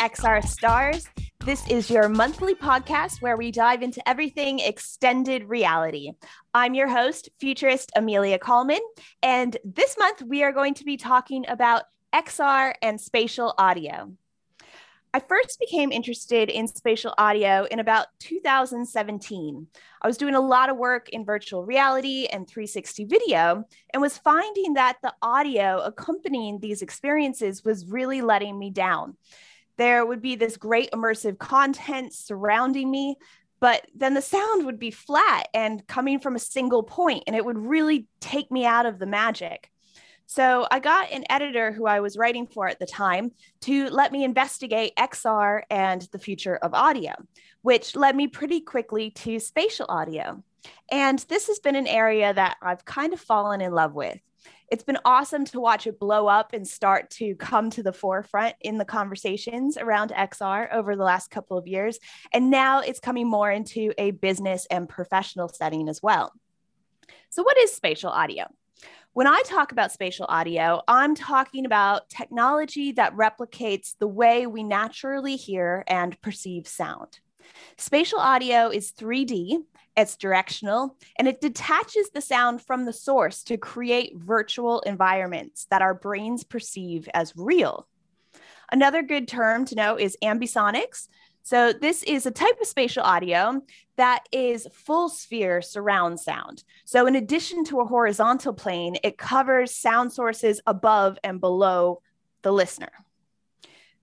XR Stars. This is your monthly podcast where we dive into everything extended reality. I'm your host, futurist Amelia Coleman, and this month we are going to be talking about XR and spatial audio. I first became interested in spatial audio in about 2017. I was doing a lot of work in virtual reality and 360 video and was finding that the audio accompanying these experiences was really letting me down. There would be this great immersive content surrounding me, but then the sound would be flat and coming from a single point, and it would really take me out of the magic. So I got an editor who I was writing for at the time to let me investigate XR and the future of audio, which led me pretty quickly to spatial audio. And this has been an area that I've kind of fallen in love with. It's been awesome to watch it blow up and start to come to the forefront in the conversations around XR over the last couple of years. And now it's coming more into a business and professional setting as well. So, what is spatial audio? When I talk about spatial audio, I'm talking about technology that replicates the way we naturally hear and perceive sound. Spatial audio is 3D, it's directional, and it detaches the sound from the source to create virtual environments that our brains perceive as real. Another good term to know is ambisonics, so this is a type of spatial audio that is full sphere surround sound. So in addition to a horizontal plane, it covers sound sources above and below the listener.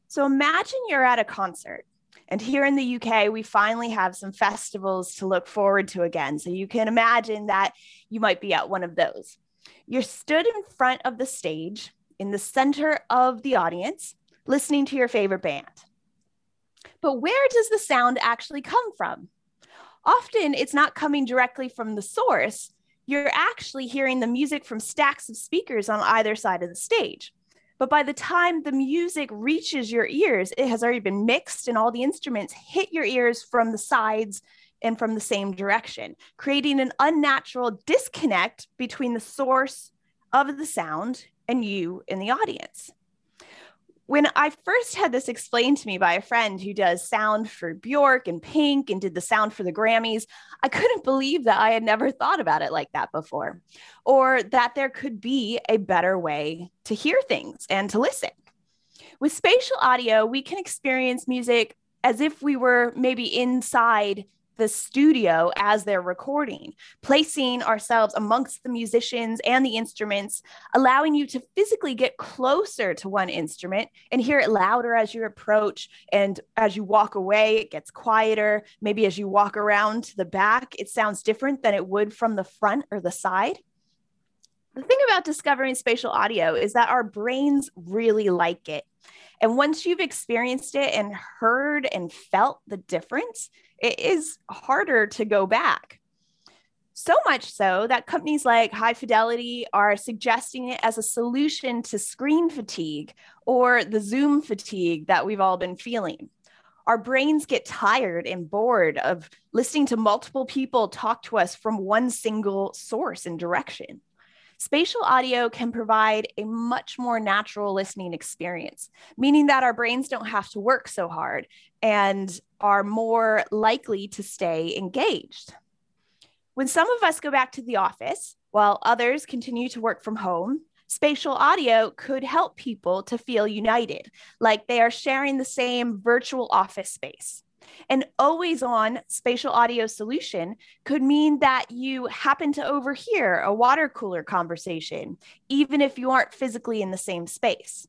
So imagine you're at a concert. And here in the UK, we finally have some festivals to look forward to again. So you can imagine that you might be at one of those. You're stood in front of the stage in the center of the audience, listening to your favorite band. But where does the sound actually come from? Often it's not coming directly from the source. You're actually hearing the music from stacks of speakers on either side of the stage. But by the time the music reaches your ears, it has already been mixed and all the instruments hit your ears from the sides and from the same direction, creating an unnatural disconnect between the source of the sound and you in the audience when I first had this explained to me by a friend who does sound for Bjork and Pink and did the sound for the Grammys, I couldn't believe that I had never thought about it like that before, or that there could be a better way to hear things and to listen. With spatial audio, we can experience music as if we were maybe inside the studio as they're recording, placing ourselves amongst the musicians and the instruments, allowing you to physically get closer to one instrument and hear it louder as you approach. And as you walk away, it gets quieter. Maybe as you walk around to the back, it sounds different than it would from the front or the side. The thing about discovering spatial audio is that our brains really like it. And once you've experienced it and heard and felt the difference, it is harder to go back. So much so that companies like High Fidelity are suggesting it as a solution to screen fatigue or the Zoom fatigue that we've all been feeling. Our brains get tired and bored of listening to multiple people talk to us from one single source and direction. Spatial audio can provide a much more natural listening experience, meaning that our brains don't have to work so hard and are more likely to stay engaged. When some of us go back to the office while others continue to work from home, spatial audio could help people to feel united, like they are sharing the same virtual office space. An always on spatial audio solution could mean that you happen to overhear a water cooler conversation, even if you aren't physically in the same space.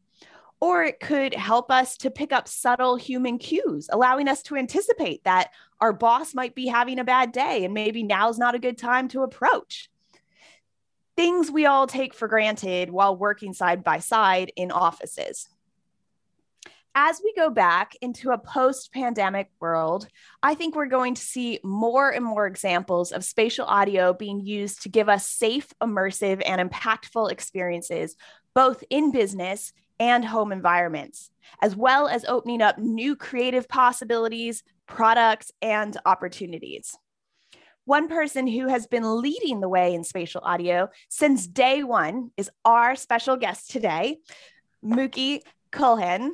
Or it could help us to pick up subtle human cues, allowing us to anticipate that our boss might be having a bad day and maybe now's not a good time to approach. Things we all take for granted while working side by side in offices as we go back into a post pandemic world, I think we're going to see more and more examples of spatial audio being used to give us safe, immersive, and impactful experiences, both in business and home environments, as well as opening up new creative possibilities, products, and opportunities. One person who has been leading the way in spatial audio since day one is our special guest today, Muki Kulhan.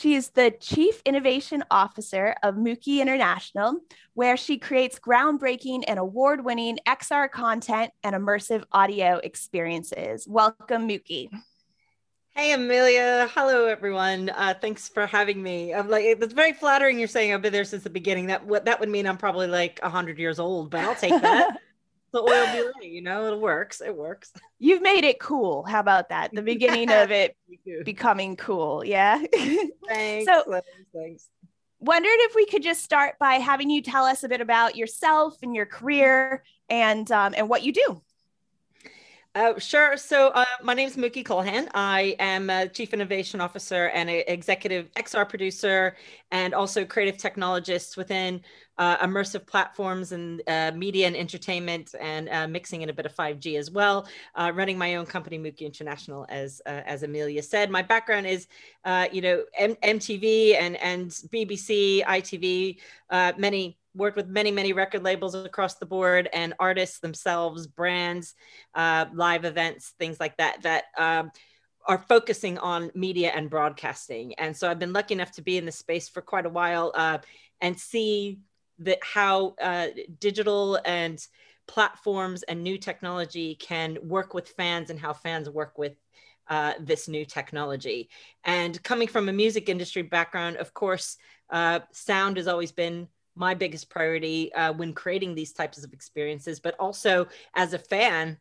She is the Chief Innovation Officer of Muki International, where she creates groundbreaking and award winning XR content and immersive audio experiences. Welcome, Muki. Hey, Amelia. Hello, everyone. Uh, thanks for having me. I'm like, it's very flattering you're saying I've been there since the beginning. That what that would mean I'm probably like 100 years old, but I'll take that. the oil be you know, it works. It works. You've made it cool. How about that? The beginning of it becoming cool. Yeah. Thanks. so, thanks. Wondered if we could just start by having you tell us a bit about yourself and your career and um, and what you do. Uh, sure. So uh, my name is Muki Kulhan. I am a Chief Innovation Officer and an Executive XR Producer and also creative technologist within uh, immersive platforms and uh, media and entertainment and uh, mixing in a bit of 5G as well. Uh, running my own company, Muki International, as as Amelia said. My background is, you know, M- MTV and, and BBC, ITV, many worked with many many record labels across the board and artists themselves brands uh, live events things like that that um, are focusing on media and broadcasting and so i've been lucky enough to be in this space for quite a while uh, and see that how uh, digital and platforms and new technology can work with fans and how fans work with uh, this new technology. And coming from a music industry background, of course, uh, sound has always been my biggest priority uh, when creating these types of experiences, but also as a fan,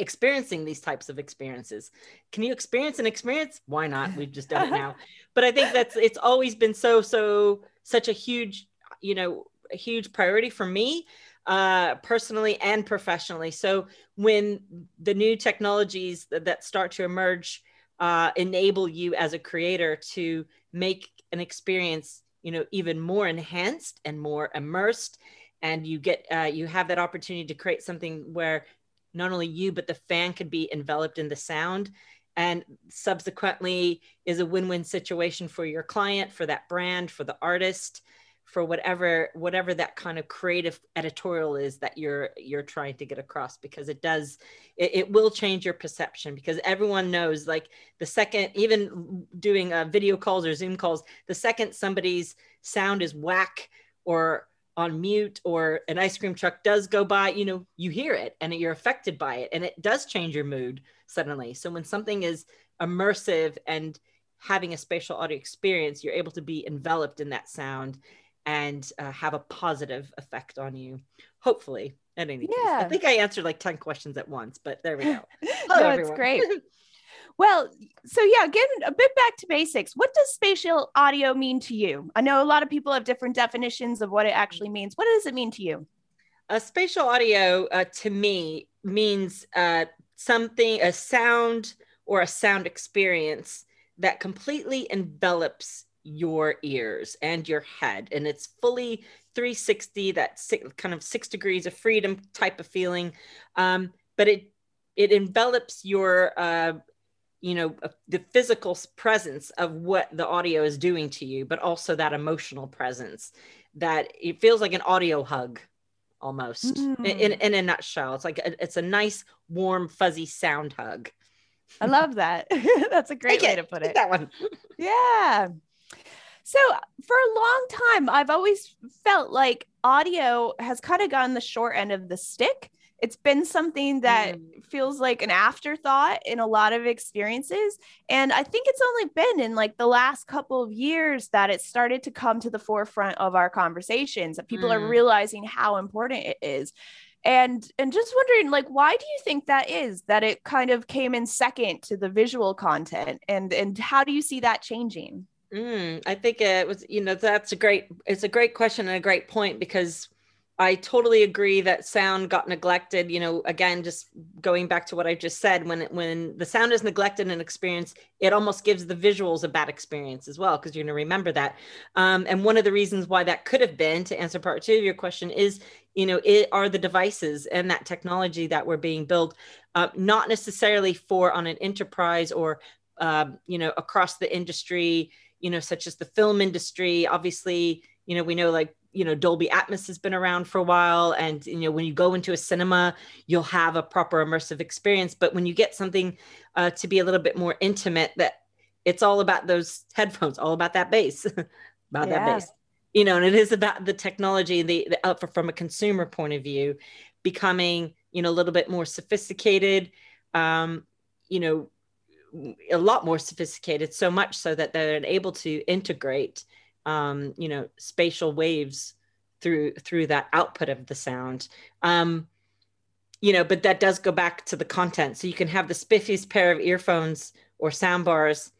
experiencing these types of experiences. Can you experience an experience? Why not? We've just done it now. But I think that's it's always been so so such a huge, you know, a huge priority for me uh, personally and professionally. So when the new technologies that, that start to emerge uh, enable you as a creator to make an experience you know even more enhanced and more immersed. And you get uh, you have that opportunity to create something where not only you but the fan could be enveloped in the sound. And subsequently is a win-win situation for your client for that brand for the artist for whatever whatever that kind of creative editorial is that you're you're trying to get across because it does it, it, will change your perception because everyone knows like the second even doing uh, video calls or zoom calls the second somebody's sound is whack or on mute or an ice cream truck does go by you know you hear it and you're affected by it and it does change your mood suddenly. So when something is immersive and having a spatial audio experience you're able to be enveloped in that sound and uh, have a positive effect on you hopefully at any yeah. case. I think i answered like 10 questions at once but there we go. Hello, no, it's great. Well so yeah getting a bit back to basics. What does spatial audio mean to you? I know a lot of people have different definitions of what it actually means. What does it mean to you? A spatial audio uh, to me means uh, something a sound or a sound experience that completely envelops your ears and your head and it's fully 360 that six, kind of six degrees of freedom type of feeling. Um, but it it envelops your uh, you know uh, the physical presence of what the audio is doing to you but also that emotional presence that it feels like an audio hug almost mm. in, in a nutshell. It's like a, it's a nice warm fuzzy sound hug. I love that. That's a great way to put it. that one. Yeah so for a long time, I've always felt like audio has kind of gotten the short end of the stick. It's been something that mm. feels like an afterthought in a lot of experiences. And I think it's only been in like the last couple of years that it started to come to the forefront of our conversations, that people mm. are realizing how important it is and and just wondering like why do you think that is that it kind of came in second to the visual content and and how do you see that changing Mm, I think it was, you know, that's a great, it's a great question and a great point because I totally agree that sound got neglected. You know, again, just going back to what I just said, when it, when the sound is neglected in an experience, it almost gives the visuals a bad experience as well because you're going to remember that. Um, and one of the reasons why that could have been, to answer part two of your question, is you know, it are the devices and that technology that were being built, uh, not necessarily for on an enterprise or uh, you know across the industry you know, such as the film industry. Obviously, you know, we know like, you know, Dolby Atmos has been around for a while. And, you know, when you go into a cinema, you'll have a proper immersive experience. But when you get something uh, to be a little bit more intimate, that it's all about those headphones, all about that bass, about Yeah. that bass. You know, and it is about the technology, the, the uh, from a consumer point of view, becoming you know a little bit more sophisticated. Um, you know, a lot more sophisticated, so much so that they're able to integrate, um, you know, spatial waves through through that output of the sound. Um, you know, but that does go back to the content. So you can have the spiffiest pair of earphones or sound bars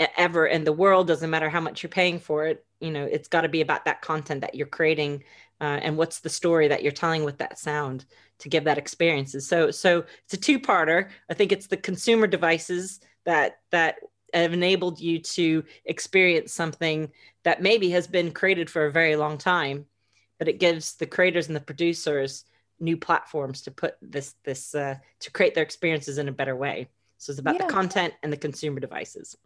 e- ever in the world. Doesn't matter how much you're paying for it. You know, it's got to be about that content that you're creating uh, and what's the story that you're telling with that sound to give that experiences. So, so it's a two-parter. I think it's the consumer devices that that have enabled you to experience something that maybe has been created for a very long time, but it gives the creators and the producers new platforms to put this this uh, to create their experiences in a better way. So it's about Yeah. the content and the consumer devices.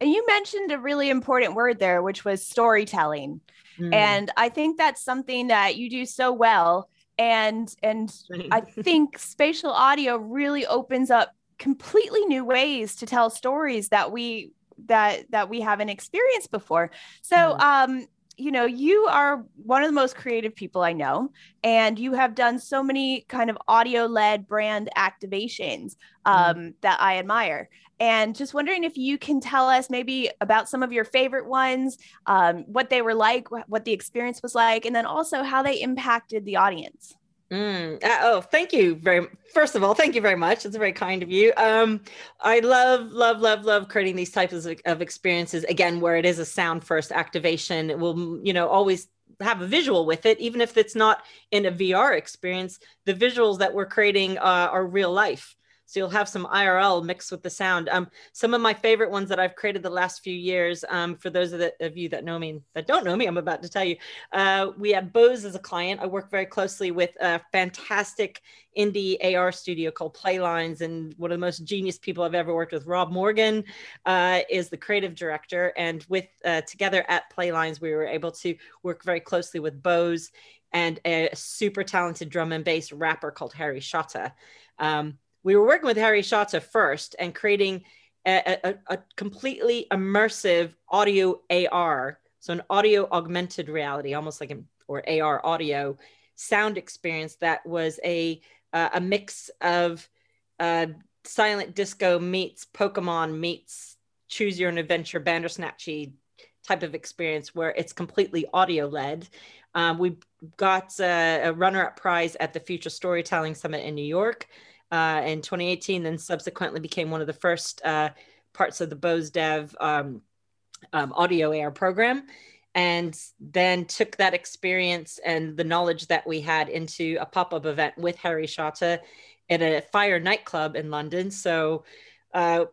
And you mentioned a really important word there, which was storytelling. Mm. And I think that's something that you do so well. And and I think spatial audio really opens up completely new ways to tell stories that we that that we haven't experienced before. So Mhm. um you know you are one of the most creative people I know and you have done so many kind of audio led brand activations um that I admire. And just wondering if you can tell us maybe about some of your favorite ones, um, what they were like, wh- what the experience was like, and then also how they impacted the audience. Mm, uh, oh, thank you very. First of all, thank you very much. It's very kind of you. Um, I love, love, love, love creating these types of, of experiences. Again, where it is a sound first activation, it will, you know, always have a visual with it, even if it's not in a VR experience. The visuals that we're creating uh, are real life. So you'll have some IRL mixed with the sound. Um, some of my favorite ones that I've created the last few years. Um, for those of, the, of you that know me and that don't know me, I'm about to tell you. Uh, we have Bose as a client. I work very closely with a fantastic indie AR studio called Playlines, and one of the most genius people I've ever worked with, Rob Morgan, uh, is the creative director. And with uh, together at Playlines, we were able to work very closely with Bose and a super talented drum and bass rapper called Harry Shotta. Um, we were working with Harry Shotta first and creating a, a, a completely immersive audio AR, so an audio augmented reality, almost like an or AR audio sound experience that was a uh, a mix of uh, silent disco meets Pokemon meets Choose Your Own Adventure Bandersnatchy type of experience where it's completely audio led. Um, we got uh, a runner up prize at the Future Storytelling Summit in New York uh, in 2018, then subsequently became one of the first uh, parts of the Bose Dev um, um, audio AR program. And then took that experience and the knowledge that we had into a pop up event with Harry Shotta at a fire nightclub in London. So, uh,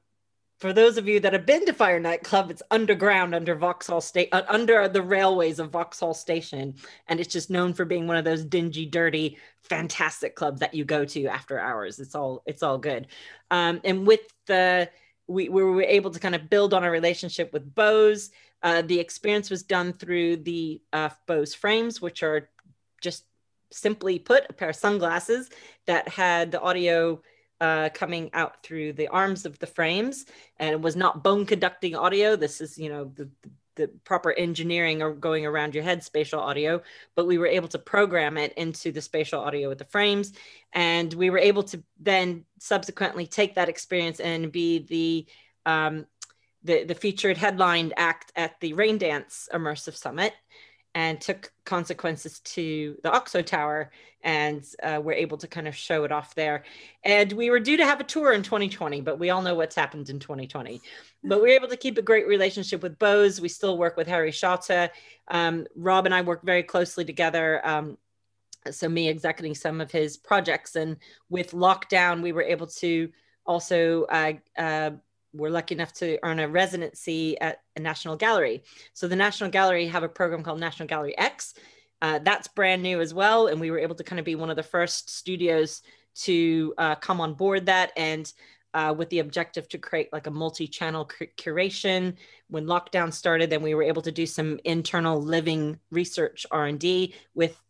for those of you that have been to Fire Nightclub, it's underground under Vauxhall State, uh, under the railways of Vauxhall Station, and it's just known for being one of those dingy, dirty, fantastic clubs that you go to after hours. It's all it's all good, um, and with the we, we were able to kind of build on a relationship with Bose. Uh, the experience was done through the uh, Bose frames, which are just simply put a pair of sunglasses that had the audio uh, coming out through the arms of the frames and it was not bone conducting audio. This is, you know, the, the proper engineering or going around your head spatial audio, but we were able to program it into the spatial audio with the frames. And we were able to then subsequently take that experience and be the, um, the, the featured headlined act at the Raindance Immersive Summit and took consequences to the Oxo Tower and uh, we're able to kind of show it off there. And we were due to have a tour in 2020, but we all know what's happened in 2020. But we were able to keep a great relationship with Bose. We still work with Harry Shotta. Um, Rob and I work very closely together. Um, so me executing some of his projects, and with lockdown, we were able to also uh, uh, we're lucky enough to earn a residency at a National Gallery. So the National Gallery have a program called National Gallery X. Uh, that's brand new as well, and we were able to kind of be one of the first studios to uh, come on board that, and uh, with the objective to create like a multi-channel cu- curation. When lockdown started, then we were able to do some internal living research R and D with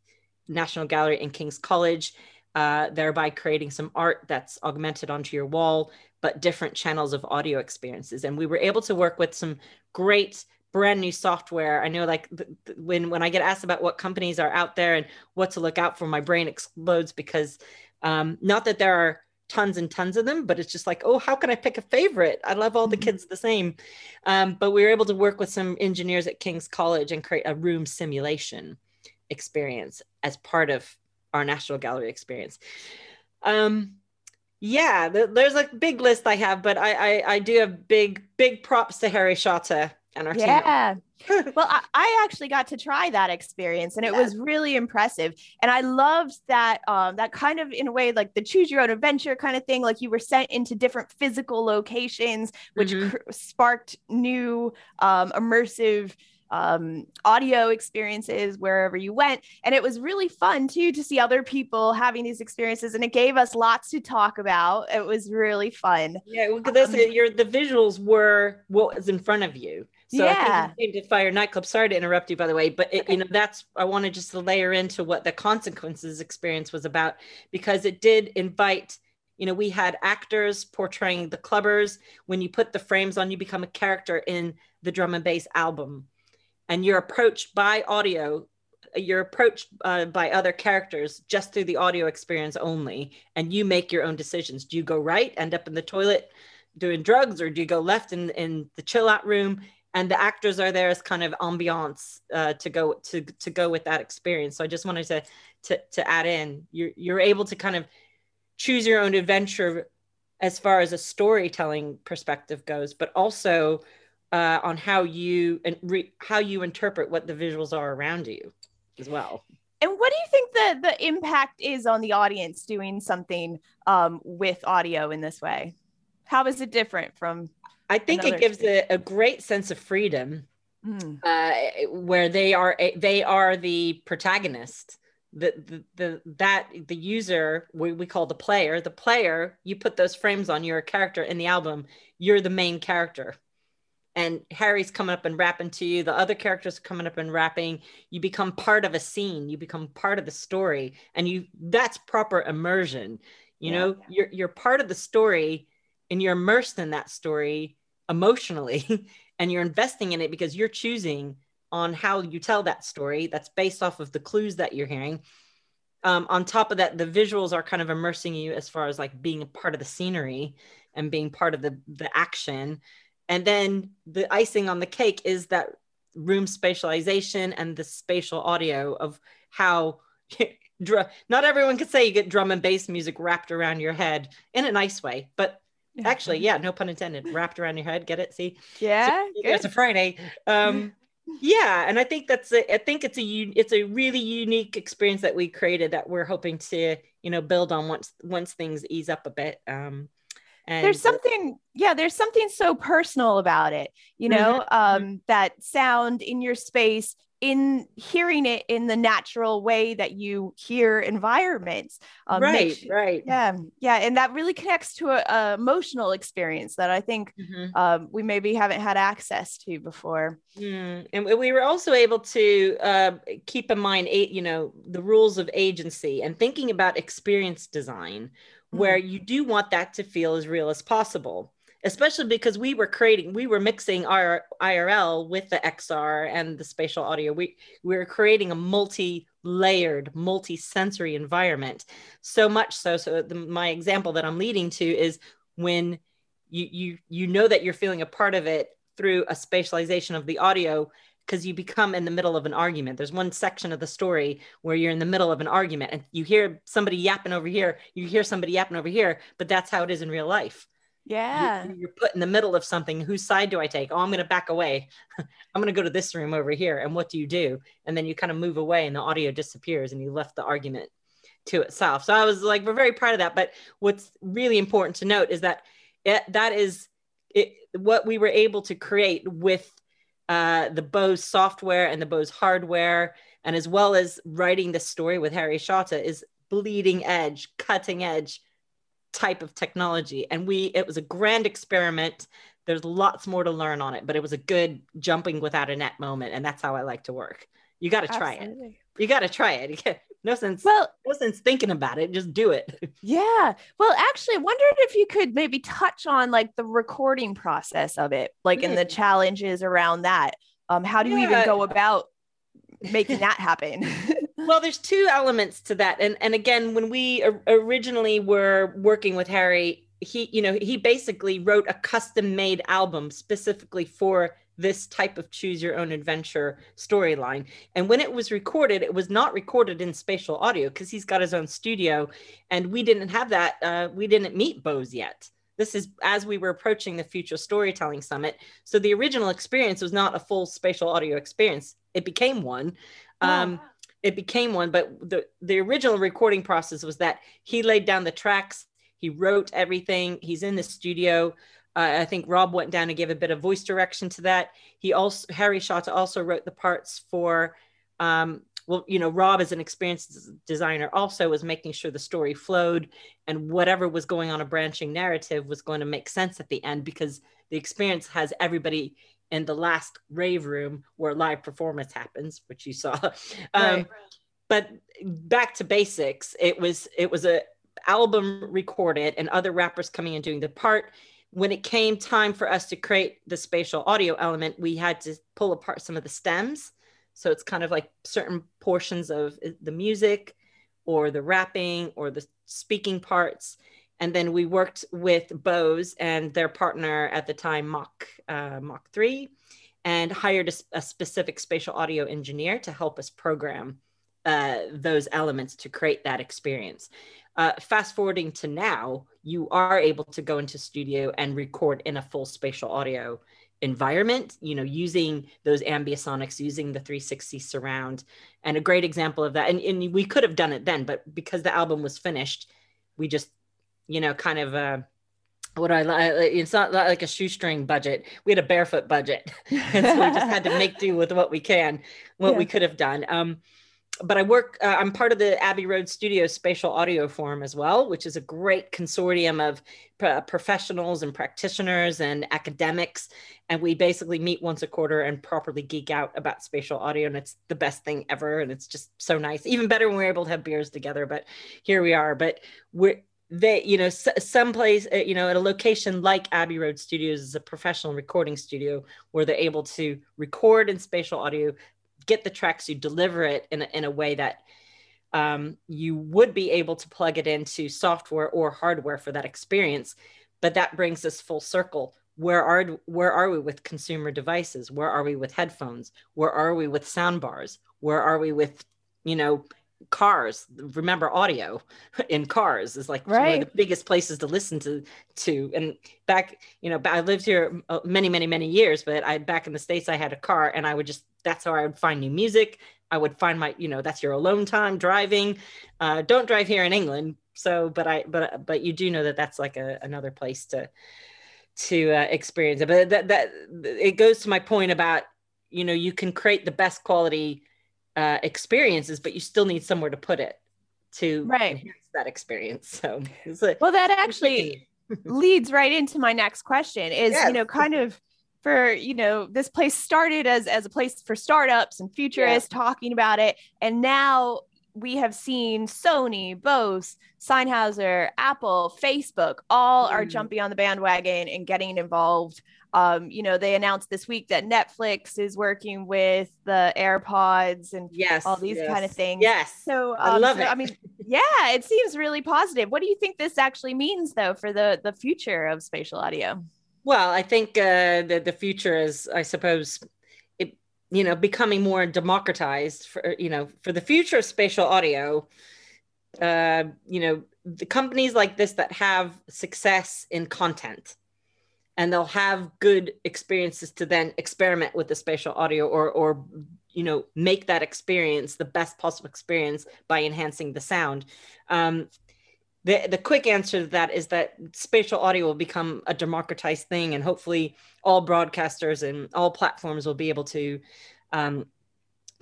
National Gallery and King's College. uh, thereby creating some art that's augmented onto your wall, but different channels of audio experiences. And we were able to work with some great brand new software. I know like when when I get asked about what companies are out there and what to look out for, my brain explodes because um, not that there are tons and tons of them, but it's just like, oh, how can I pick a favorite? I love all the mm-hmm. kids the same. Um, but we were able to work with some engineers at King's College and create a room simulation experience as part of our National Gallery experience. Um, yeah, there's a big list I have, but I, I, I do have big big props to Harry Shotta and our team. yeah. team. well, I, I, actually got to try that experience, and it yeah. was really impressive. And I loved that um, that kind of in a way like the choose your own adventure kind of thing. Like you were sent into different physical locations, which mm-hmm. cr- sparked new um, immersive um, audio experiences wherever you went. And it was really fun too to see other people having these experiences, and it gave us lots to talk about. It was really fun. Yeah, well, um, your the visuals were what was in front of you. So yeah. came to Fire Nightclub. Sorry to interrupt you, by the way, but it, you know that's I wanted just to layer into what the consequences experience was about because it did invite. You know, we had actors portraying the clubbers. When you put the frames on, you become a character in the drum and bass album and you're approached by audio you're approached uh, by other characters just through the audio experience only and you make your own decisions. Do you go right end up in the toilet doing drugs or do you go left in, in the chill out room? And the actors are there as kind of ambiance uh, to go to to go with that experience. So i just wanted to to, to add in you're, you're able to kind of choose your own adventure as far as a storytelling perspective goes but also uh, on how you and re- how you interpret what the visuals are around you as well. And what do you think the the impact is on the audience doing something um, with audio in this way? How is it different from? I think it gives a, a, great sense of freedom, mm. uh, where they are they are the protagonist. The, the the that the user we, we call the player the player you put those frames on your character in the album you're the main character and Harry's coming up and rapping to you. The other characters are coming up and rapping. You become part of a scene. You become part of the story, and you that's proper immersion. You yeah, know, yeah. you're you're part of the story, and you're immersed in that story emotionally, and you're investing in it because you're choosing on how you tell that story. That's based off of the clues that you're hearing. Um, on top of that, the visuals are kind of immersing you as far as like being a part of the scenery and being part of the the action and then the icing on the cake is that room spatialization and the spatial audio of how not everyone could say you get drum and bass music wrapped around your head in a nice way, but actually, yeah, no pun intended, wrapped around your head. Get it? See? Yeah. So, it's a Friday. Um, yeah, and I think that's a, I think it's a it's a really unique experience that we created that we're hoping to you know build on once once things ease up a bit. Um, and there's something, yeah, there's something so personal about it, you know, mm-hmm. um, mm-hmm. that sound in your space, in hearing it in the natural way that you hear environments. Um, right, right. Yeah, yeah. And that really connects to a, emotional experience that I think mm-hmm. um, we maybe haven't had access to before. Mm. And we were also able to uh, keep in mind, you know, the rules of agency and thinking about experience design where mm-hmm. you do want that to feel as real as possible especially because we were creating we were mixing our irl with the xr and the spatial audio we, we were creating a multi-layered multi-sensory environment so much so so the, my example that i'm leading to is when you you you know that you're feeling a part of it through a spatialization of the audio because you become in the middle of an argument. There's one section of the story where you're in the middle of an argument and you hear somebody yapping over here, you hear somebody yapping over here, but that's how it is in real life. Yeah. You're, you're put in the middle of something. Whose side do I take? Oh, I'm going to back away. I'm going to go to this room over here. And what do you do? And then you kind of move away and the audio disappears and you left the argument to itself. So I was like, we're very proud of that. But what's really important to note is that it, that is it, what we were able to create with uh, the Bose software and the Bose hardware, and as well as writing the story with Harry Shotta is bleeding edge, cutting edge type of technology. And we, it was a grand experiment. There's lots more to learn on it, but it was a good jumping without a net moment. And that's how I like to work. You got to try it. You got to try it. no sense. Well, no sense thinking about it. Just do it. Yeah. Well, actually, I wondered if you could maybe touch on like the recording process of it, like in the Mm. challenges around that. Um, how do you even go about making that happen? well there's two elements to that and and again when we or- originally were working with harry he you know he basically wrote a custom made album specifically for this type of choose your own adventure storyline. And when it was recorded it was not recorded in spatial audio because he's got his own studio and we didn't have that uh, we didn't meet bose yet. This is as we were approaching the future storytelling summit. So the original experience was not a full spatial audio experience. It became one. Um, it became one but the the original recording process was that he laid down the tracks he wrote everything he's in the studio uh, i think rob went down and gave a bit of voice direction to that. He also harry shotta also wrote the parts for um, well you know rob as an experienced designer also was making sure the story flowed and whatever was going on a branching narrative was going to make sense at the end because the experience has everybody in the last rave room where live performance happens which you saw. Um, but back to basics it was it was a album recorded and other rappers coming and doing the part when it came time for us to create the spatial audio element we had to pull apart some of the stems so it's kind of like certain portions of uh, the music or the rapping or the speaking parts and then we worked with Bose and their partner at the time Mach uh, Mach 3 and hired a specific spatial audio engineer to help us program uh, those elements to create that experience. Uh, fast forwarding to now, you are able to go into studio and record in a full spatial audio environment, you know, using those ambisonics, using the 360 surround. And a great example of that, and, and we could have done it then, but because the album was finished, we just, you know, kind of, uh, what I like, it's not like a shoestring budget. We had a barefoot budget. and so we just had to make do with what we can, what we could have done. Um, but I work, uh, I'm part of the Abbey Road Studio Spatial Audio Forum as well, which is a great consortium of pro- professionals and practitioners and academics. And we basically meet once a quarter and properly geek out about spatial audio. And it's the best thing ever. And it's just so nice. Even better when we're able to have beers together. But here we are. But we're, they, you know, s- someplace, uh, you know, at a location like Abbey Road Studios is a professional recording studio where they're able to record in spatial audio, get the tracks, you deliver it in a, in a way that um, you would be able to plug it into software or hardware for that experience. But that brings us full circle. Where are where are we with consumer devices? Where are we with headphones? Where are we with sound bars? Where are we with, you know, cars? Remember, audio in cars is like one of the biggest places to listen to. To and back, you know, I lived here uh, many, many, many years. But I back in the states, I had a car, and I would just that's how I would find new music. I would find my, you know, that's your alone time driving. Uh, don't drive here in England. So, but I, but, but you do know that that's like a, another place to, to uh, experience it. But that, that, it goes to my point about, you know, you can create the best quality uh, experiences, but you still need somewhere to put it to Right. enhance that experience. So, well, that actually leads right into my next question is Yes. you know kind of for you know this place started as as a place for startups and futurists talking about it and now we have seen Sony, Bose, Sennheiser, Apple, Facebook all are Mhm. jumping on the bandwagon and getting involved. Um, you know, they announced this week that Netflix is working with the AirPods and yes, all these kind of things. Yes. so I um, love so, it. I mean, yeah, it seems really positive. What do you think this actually means, though, for the the future of spatial audio? Well, I think uh, the the future is, I suppose, it you know becoming more democratized for you know for the future of spatial audio. Uh, you know, the companies like this that have success in content, and they'll have good experiences to then experiment with the spatial audio or or you know make that experience the best possible experience by enhancing the sound. Um, the the quick answer to that is that spatial audio will become a democratized thing, and hopefully all broadcasters and all platforms will be able to um,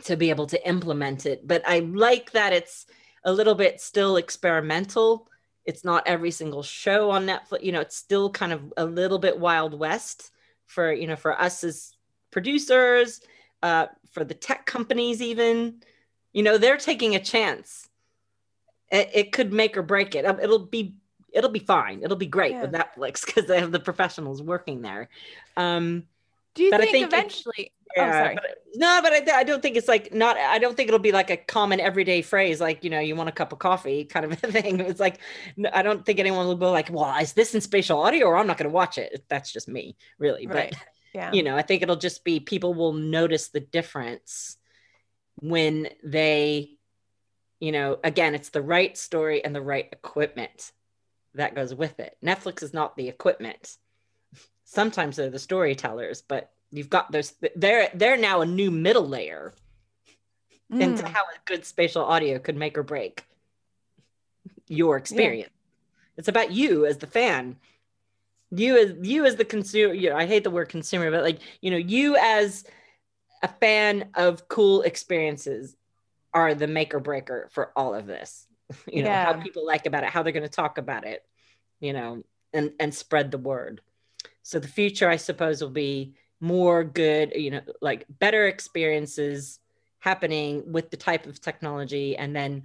to be able to implement it. But I like that it's a little bit still experimental. It's not every single show on Netflix. You know, it's still kind of a little bit wild west for you know for us as producers, uh, for the tech companies even you know they're taking a chance it, it could make or break it Um, it'll be it'll be fine it'll be great Yeah. with netflix because they have the professionals working there um Do you But I think, think it- eventually? oh, sorry. but, no but I, I don't think it's like not i don't think it'll be like a common everyday phrase like you know you want a cup of coffee kind of a thing it's like i don't think anyone will go like well is this in spatial audio or i'm not going to watch it that's just me really Right. but yeah. you know i think it'll just be people will notice the difference when they you know again it's the right story and the right equipment that goes with it. Netflix is not the equipment. Sometimes they're the storytellers but you've got those they're they're now a new middle layer into Mm. how a good spatial audio could make or break your experience. It's about you as the fan. You as you as the consumer you know, i hate the word consumer but like you know you as a fan of cool experiences are the make or breaker for all of this you know how people like about it how they're going to talk about it you know and and spread the word. So the future i suppose will be more good you know like better experiences happening with the type of technology. And then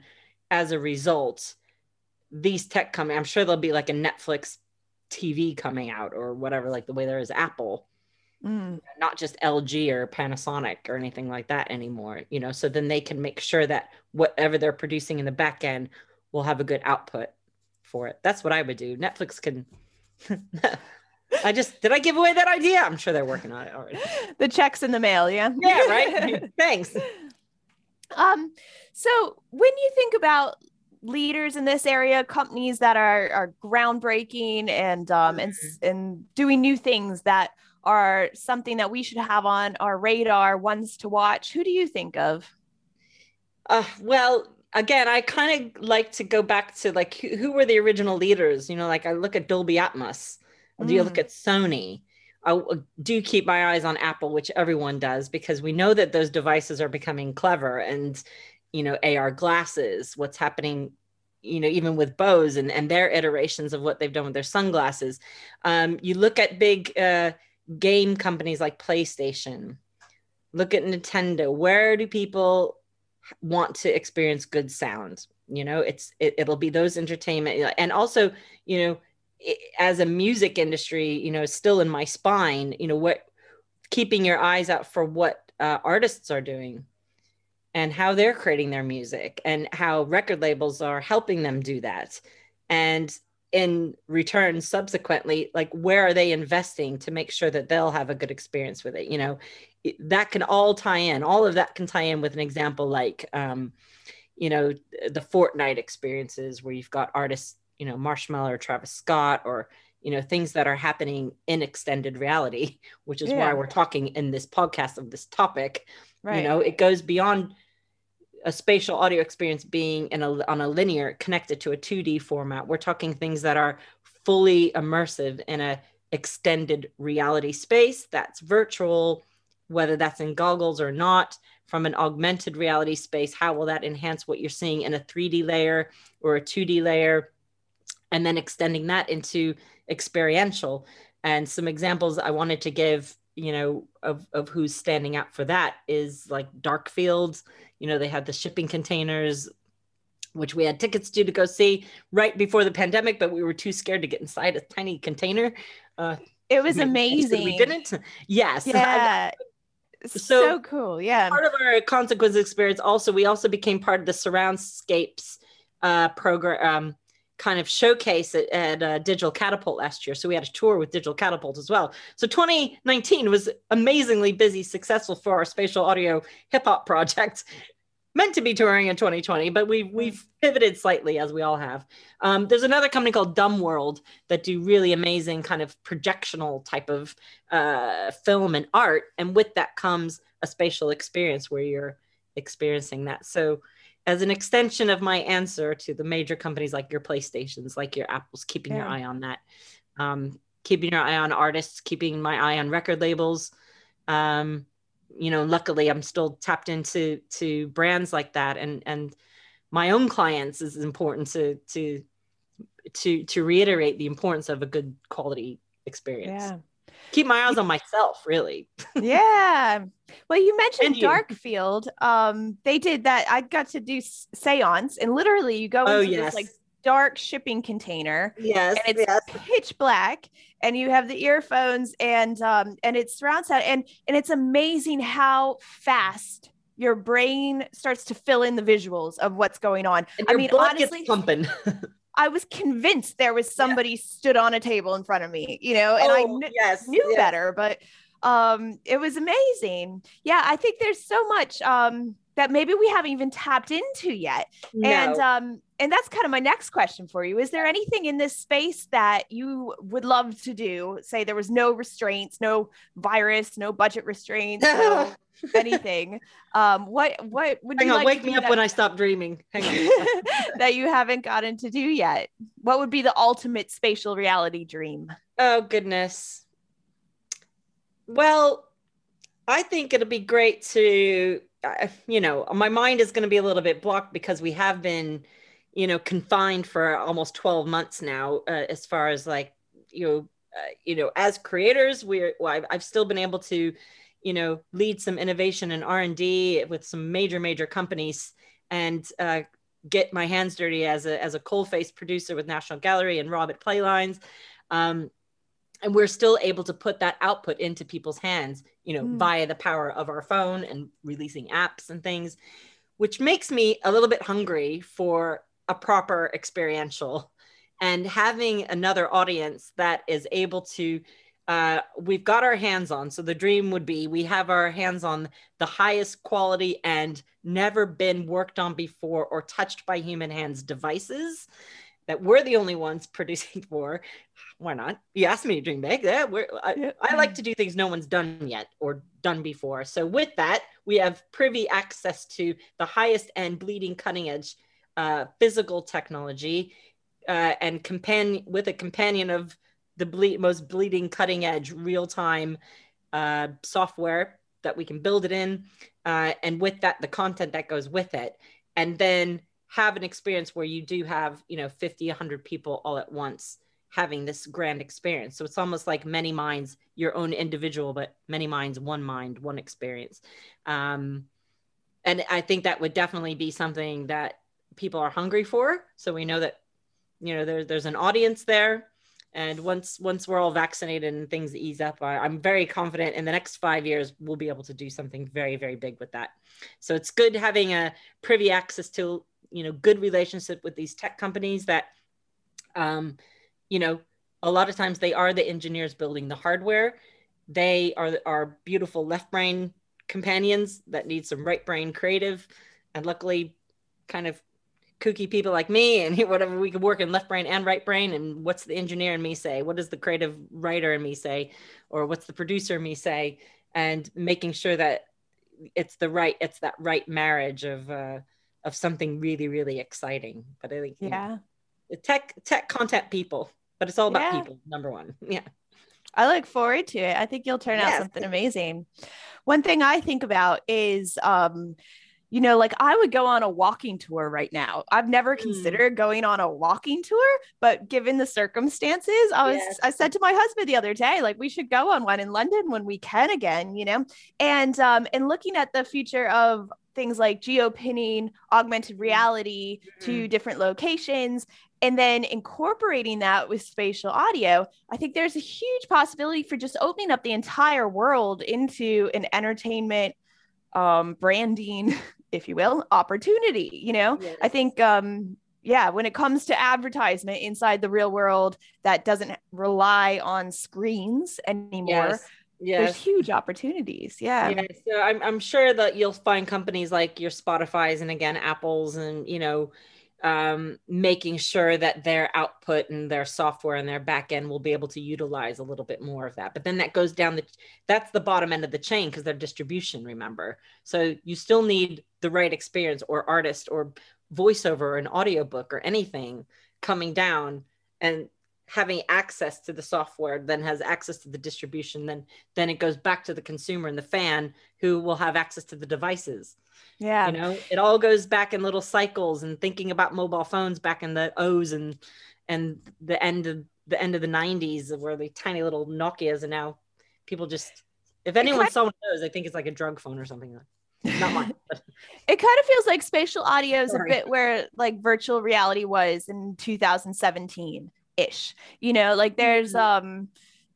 as a result these tech coming i'm sure there'll be like a netflix tv coming out or whatever like the way there is apple Mm. not just lg or panasonic or anything like that anymore you know so then they can make sure that whatever they're producing in the back end will have a good output for it that's what i would do netflix can i just did i give away that idea i'm sure they're working on it already The checks in the mail. Yeah. yeah right thanks Um, so when you think about leaders in this area, companies that are are groundbreaking and um and and doing new things that are something that we should have on our radar, ones to watch, who do you think of? Uh, well, again, I kind of like to go back to like who, who were the original leaders? You know, like I look at Dolby Atmos. Or do you look Mm. at Sony? I do keep my eyes on Apple, which everyone does, because we know that those devices are becoming clever and, you know, AR glasses, what's happening, you know, even with Bose and, and their iterations of what they've done with their sunglasses. Um, you look at big uh, game companies like PlayStation, look at Nintendo. Where do people want to experience good sound? You know, it's it, it'll be those entertainment and also, you know, i- as a music industry, you know, still in my spine, you know, what keeping your eyes out for what uh, artists are doing and how they're creating their music and how record labels are helping them do that. And in return, subsequently, like where are they investing to make sure that they'll have a good experience with it? You know, that can all tie in. All of that can tie in with an example like, um, you know, the Fortnite experiences where you've got artists, you know, Marshmello or Travis Scott or you know things that are happening in extended reality which is Yeah. why we're talking in this podcast of this topic Right. you know it goes beyond a spatial audio experience being in a, on a linear connected to a 2d format. We're talking things that are fully immersive in a extended reality space that's virtual whether that's in goggles or not from an augmented reality space how will that enhance what you're seeing in a 3d layer or a 2d layer? And then extending that into experiential. And some examples i wanted to give you know of, of who's standing up for that is like dark fields you know they had the shipping containers which we had tickets to to go see right before the pandemic but we were too scared to get inside a tiny container uh It was amazing. we didn't yes Yeah. So, So, cool. Yeah. part of our consequence experience also we also became part of the surroundscapes uh program um, kind of showcase at, at uh, digital catapult last year. So we had a tour with digital catapult as well. So 2019 was amazingly busy successful for our spatial audio hip-hop project. Meant to be touring in 2020 but we've we've pivoted slightly as we all have. Um, there's another company called dumb world that do really amazing kind of projectional type of uh, film and art. And with that comes a spatial experience where you're experiencing that. So as an extension of my answer to the major companies like your playstations like your apples keeping your eye on that um, keeping your eye on artists keeping my eye on record labels. Um, you know luckily i'm still tapped into to brands like that and and my own clients is important to to to to reiterate the importance of a good quality experience. Yeah. Keep my eyes on myself, really. yeah. Well, you mentioned you. Darkfield. Um, they did that. I got to do seance, and literally, you go Oh into yes, this like dark shipping container, yes, and it's yes. pitch black, and you have the earphones, and um, and it's surround sound, and and it's amazing how fast your brain starts to fill in the visuals of what's going on. And I mean, honestly, pumping. I was convinced there was somebody stood on a table in front of me, you know, and I Oh, kn- yes, knew yes. better, but um it was amazing. Yeah, I think there's so much um that maybe we haven't even tapped into yet. And um and that's kind of my next question for you. Is there anything in this space that you would love to do? Say there was no restraints, no virus, no budget restraints, no anything. Um what what would Hang you on, like wake me up that- when I stop dreaming. Hang on. that you haven't gotten to do yet? What would be the ultimate spatial reality dream? oh goodness. Well, I think it'll be great to, uh, you know, my mind is going to be a little bit blocked because we have been, you know, confined for almost 12 months now, uh, as far as like, you know, uh, you know, as creators, we're, well, I've, I've still been able to, you know, lead some innovation and R&D with some major, major companies and uh, get my hands dirty as a, as a coal-faced producer with National Gallery and Robert Playlines. Um, and we're still able to put that output into people's hands you know Mm. via the power of our phone and releasing apps and things which makes me a little bit hungry for a proper experiential and having another audience that is able to uh, we've got our hands on. So the dream would be we have our hands on the highest quality and never been worked on before or touched by human hands devices that we're the only ones producing for. Why not? You asked me to dream big. Yeah we're, I. I like to do things no one's done yet or done before. So with that we have privy access to the highest end bleeding cutting edge uh, physical technology uh, and companion with a companion of the ble- most bleeding cutting edge real time uh, software that we can build it in uh, and with that the content that goes with it. And then have an experience where you do have you know 50 100 people all at once having this grand experience. So it's almost like many minds your own individual but many minds one mind one experience. Um, and i think that would definitely be something that people are hungry for. So we know that you know there, there's an audience there and once once we're all vaccinated and things ease up I, i'm very confident in the next five years we'll be able to do something very very big with that. So it's good having a privy access to you know good relationship with these tech companies that um you know a lot of times they are the engineers building the hardware. They are our beautiful left brain companions that need some right brain creative. And luckily kind of kooky people like me and whatever we could work in left brain and right brain and what's the engineer in me say what does the creative writer in me say or what's the producer in me say and making sure that it's the right it's that right marriage of uh of something really really exciting but i think you know, Yeah. tech tech content people but it's all about Yeah. people number one yeah I look forward to it. I think you'll turn out something amazing. One thing I think about is um you know, like I would go on a walking tour right now. I've never Mm. considered going on a walking tour, but given the circumstances, I was Yes. I said to my husband the other day, like we should go on one in London when we can again, you know. And um and looking at the future of things like geopinning, augmented reality to different locations, and then incorporating that with spatial audio, I think there's a huge possibility for just opening up the entire world into an entertainment, um, branding, if you will, opportunity. You know, Yes. I think, um, yeah, when it comes to advertisement inside the real world that doesn't rely on screens anymore, yes there's huge opportunities. Yeah. yeah so I'm, I'm sure that you'll find companies like your spotify's and again apple's and you know um, making sure that their output and their software and their back end will be able to utilize a little bit more of that. But then that goes down the that's the bottom end of the chain because they're distribution remember? So you still need the right experience or artist or voiceover or an audiobook or anything coming down and having access to the software then has access to the distribution then then it goes back to the consumer and the fan who will have access to the devices Yeah. you know it all goes back in little cycles and thinking about mobile phones back in the o's and and the end of the end of the 90s where the tiny little nokias and now people just if anyone saw one of those, I think it's like a drug phone or something. Not mine. it kind of feels like spatial audio is a bit where like virtual reality was in 2017 ish. You know, like there's mm-hmm. um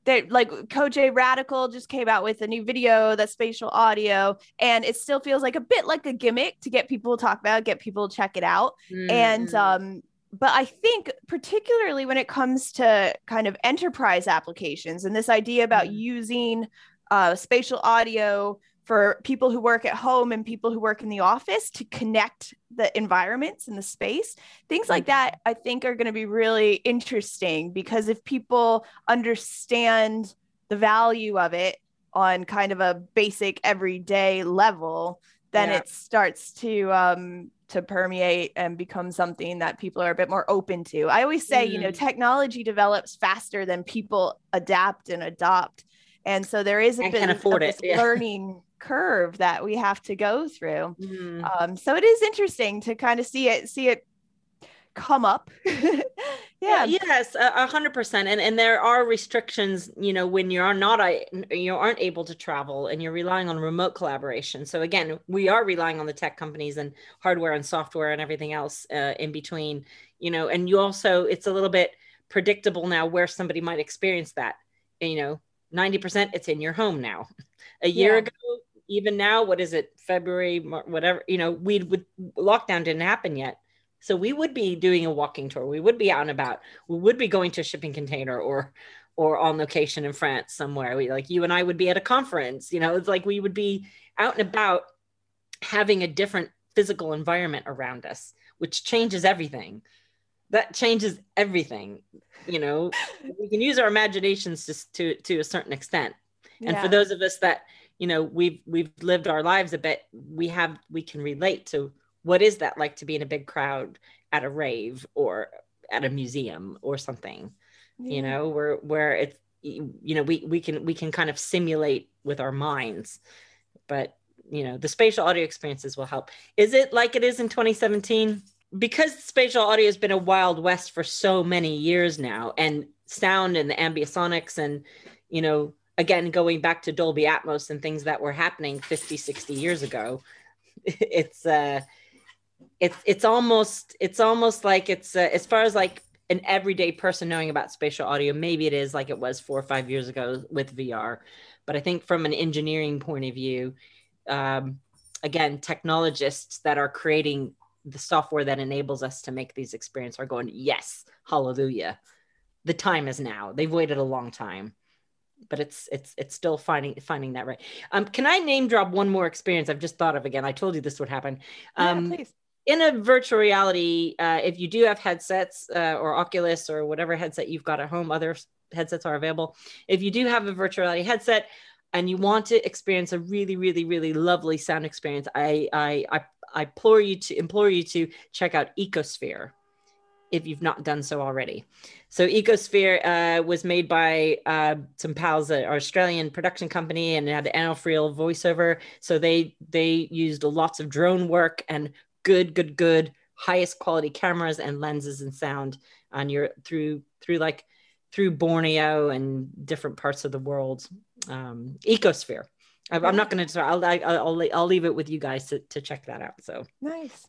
that like Kojey Radical just came out with a new video that's spatial audio, and it still feels like a bit like a gimmick to get people to talk about, get people to check it out. Mm. And um, but I think particularly when it comes to kind of enterprise applications and this idea about mm. using uh, spatial audio for people who work at home and people who work in the office to connect the environments and the space things like that mm-hmm. i think are going to be really interesting because if people understand the value of it on kind of a basic everyday level then yeah. it starts to um to permeate and become something that people are a bit more open to i always say mm. you know mm-hmm. technology develops faster than people adapt and adopt and so there is a bit of it, yeah. learning curve that we have to go through. Mm-hmm. Um, so it is interesting to kind of see it, see it come up. yeah. yeah. Yes, a hundred percent. And and there are restrictions, you know, when you are not you aren't able to travel and you're relying on remote collaboration. So again, we are relying on the tech companies and hardware and software and everything else uh, in between. You know, and you also it's a little bit predictable now where somebody might experience that. You know, ninety percent it's in your home now. A year yeah. ago, even now, what is it, February, whatever, you know, we would lockdown didn't happen yet. So we would be doing a walking tour. We would be out and about. We would be going to a shipping container or or on location in France somewhere. We like you and I would be at a conference. You know, it's like we would be out and about having a different physical environment around us, which changes everything. That changes everything. You know, we can use our imaginations to to, to a certain extent. And yeah. for those of us that you know we've we've lived our lives a bit. We have we can relate to what is that like to be in a big crowd at a rave or at a museum or something yeah. you know where where it's you know we we can we can kind of simulate with our minds. But you know the spatial audio experiences will help. Is it like it is in 2017 because spatial audio has been a wild west for so many years now and sound and the ambisonics and you know again going back to dolby atmos and things that were happening 50 60 years ago it's uh it's it's almost it's almost like it's uh, as far as like an everyday person knowing about spatial audio maybe it is like it was four or five years ago with vr but i think from an engineering point of view um, again technologists that are creating the software that enables us to make these experiences are going yes hallelujah. The time is now. They've waited a long time but it's it's it's still finding finding that right. Um, can I name drop one more experience I've just thought of again? I told you this would happen. Um, yeah, please. In a virtual reality, uh, if you do have headsets uh, or Oculus or whatever headset you've got at home, other headsets are available. If you do have a virtual reality headset and you want to experience a really, really, really lovely sound experience, I I I, I implore you to implore you to check out Ecosphere if you've not done so already. So Ecosphere uh, was made by uh, some pals at our Australian production company and had Anil Friel voiceover. So they they used lots of drone work and good, good, good, highest quality cameras and lenses and sound on your through through like through Borneo and different parts of the world. Um, Ecosphere. I'm not going to. I'll, I'll I'll leave it with you guys to to check that out. So nice.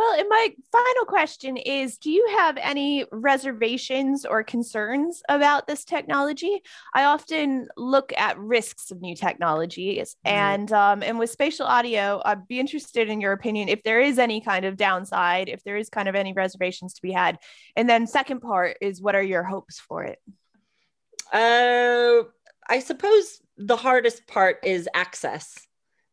Well, and my final question is Do you have any reservations or concerns about this technology? I often look at risks of new technologies, mm-hmm. and um, and with spatial audio, I'd be interested in your opinion if there is any kind of downside, if there is kind of any reservations to be had. And then, second part is what are your hopes for it? Uh, I suppose the hardest part is access.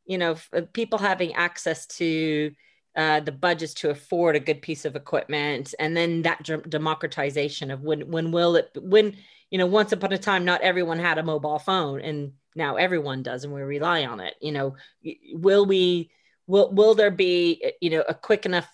You know, people having access to uh, the budgets to afford a good piece of equipment and then that democratization of when when will it when you know once upon a time not everyone had a mobile phone and now everyone does and we rely on it you know. Will we will will there be you know a quick enough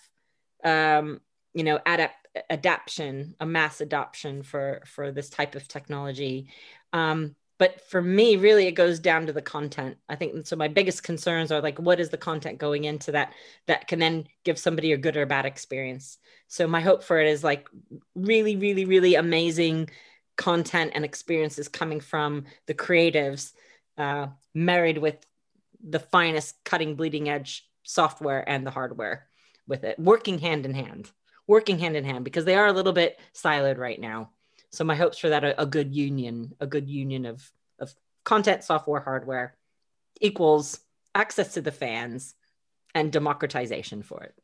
um you know adapt adaption a mass adoption for for this type of technology? Um but for me really it goes down to the content i think so my biggest concerns are like what is the content going into that that can then give somebody a good or bad experience so my hope for it is like really really really amazing content and experiences coming from the creatives, uh, married with the finest cutting bleeding edge software and the hardware with it, working hand in hand, working hand in hand because they are a little bit siloed right now. So my hopes for that a, a good union, a good union of of content, software, hardware equals access to the fans and democratization for it.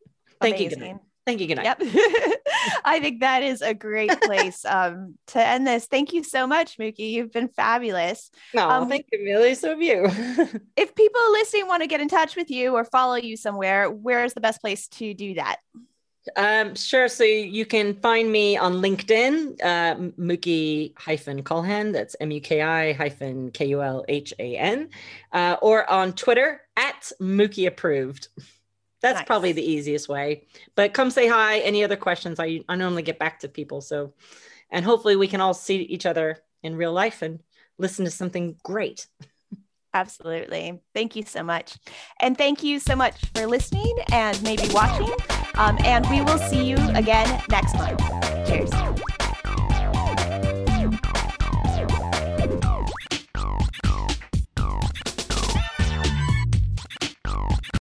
Thank Amazing. you. Thank you. Good night. Yep. I think that is a great place um, to end this. Thank you so much, Muki. You've been fabulous. No, um, thank you, Millie. So have you. if people listening want to get in touch with you or follow you somewhere, where is the best place to do that? Um, sure. So you can find me on LinkedIn, uh, Muki hyphen Kulhan. That's M U K I hyphen K U L H A N, uh, or on Twitter at Muki approved. That's nice. probably the easiest way. But come say hi. Any other questions? I, I normally get back to people. So, and hopefully we can all see each other in real life and listen to something great. Absolutely. Thank you so much. And thank you so much for listening and maybe watching. Um, and we will see you again next month. Cheers.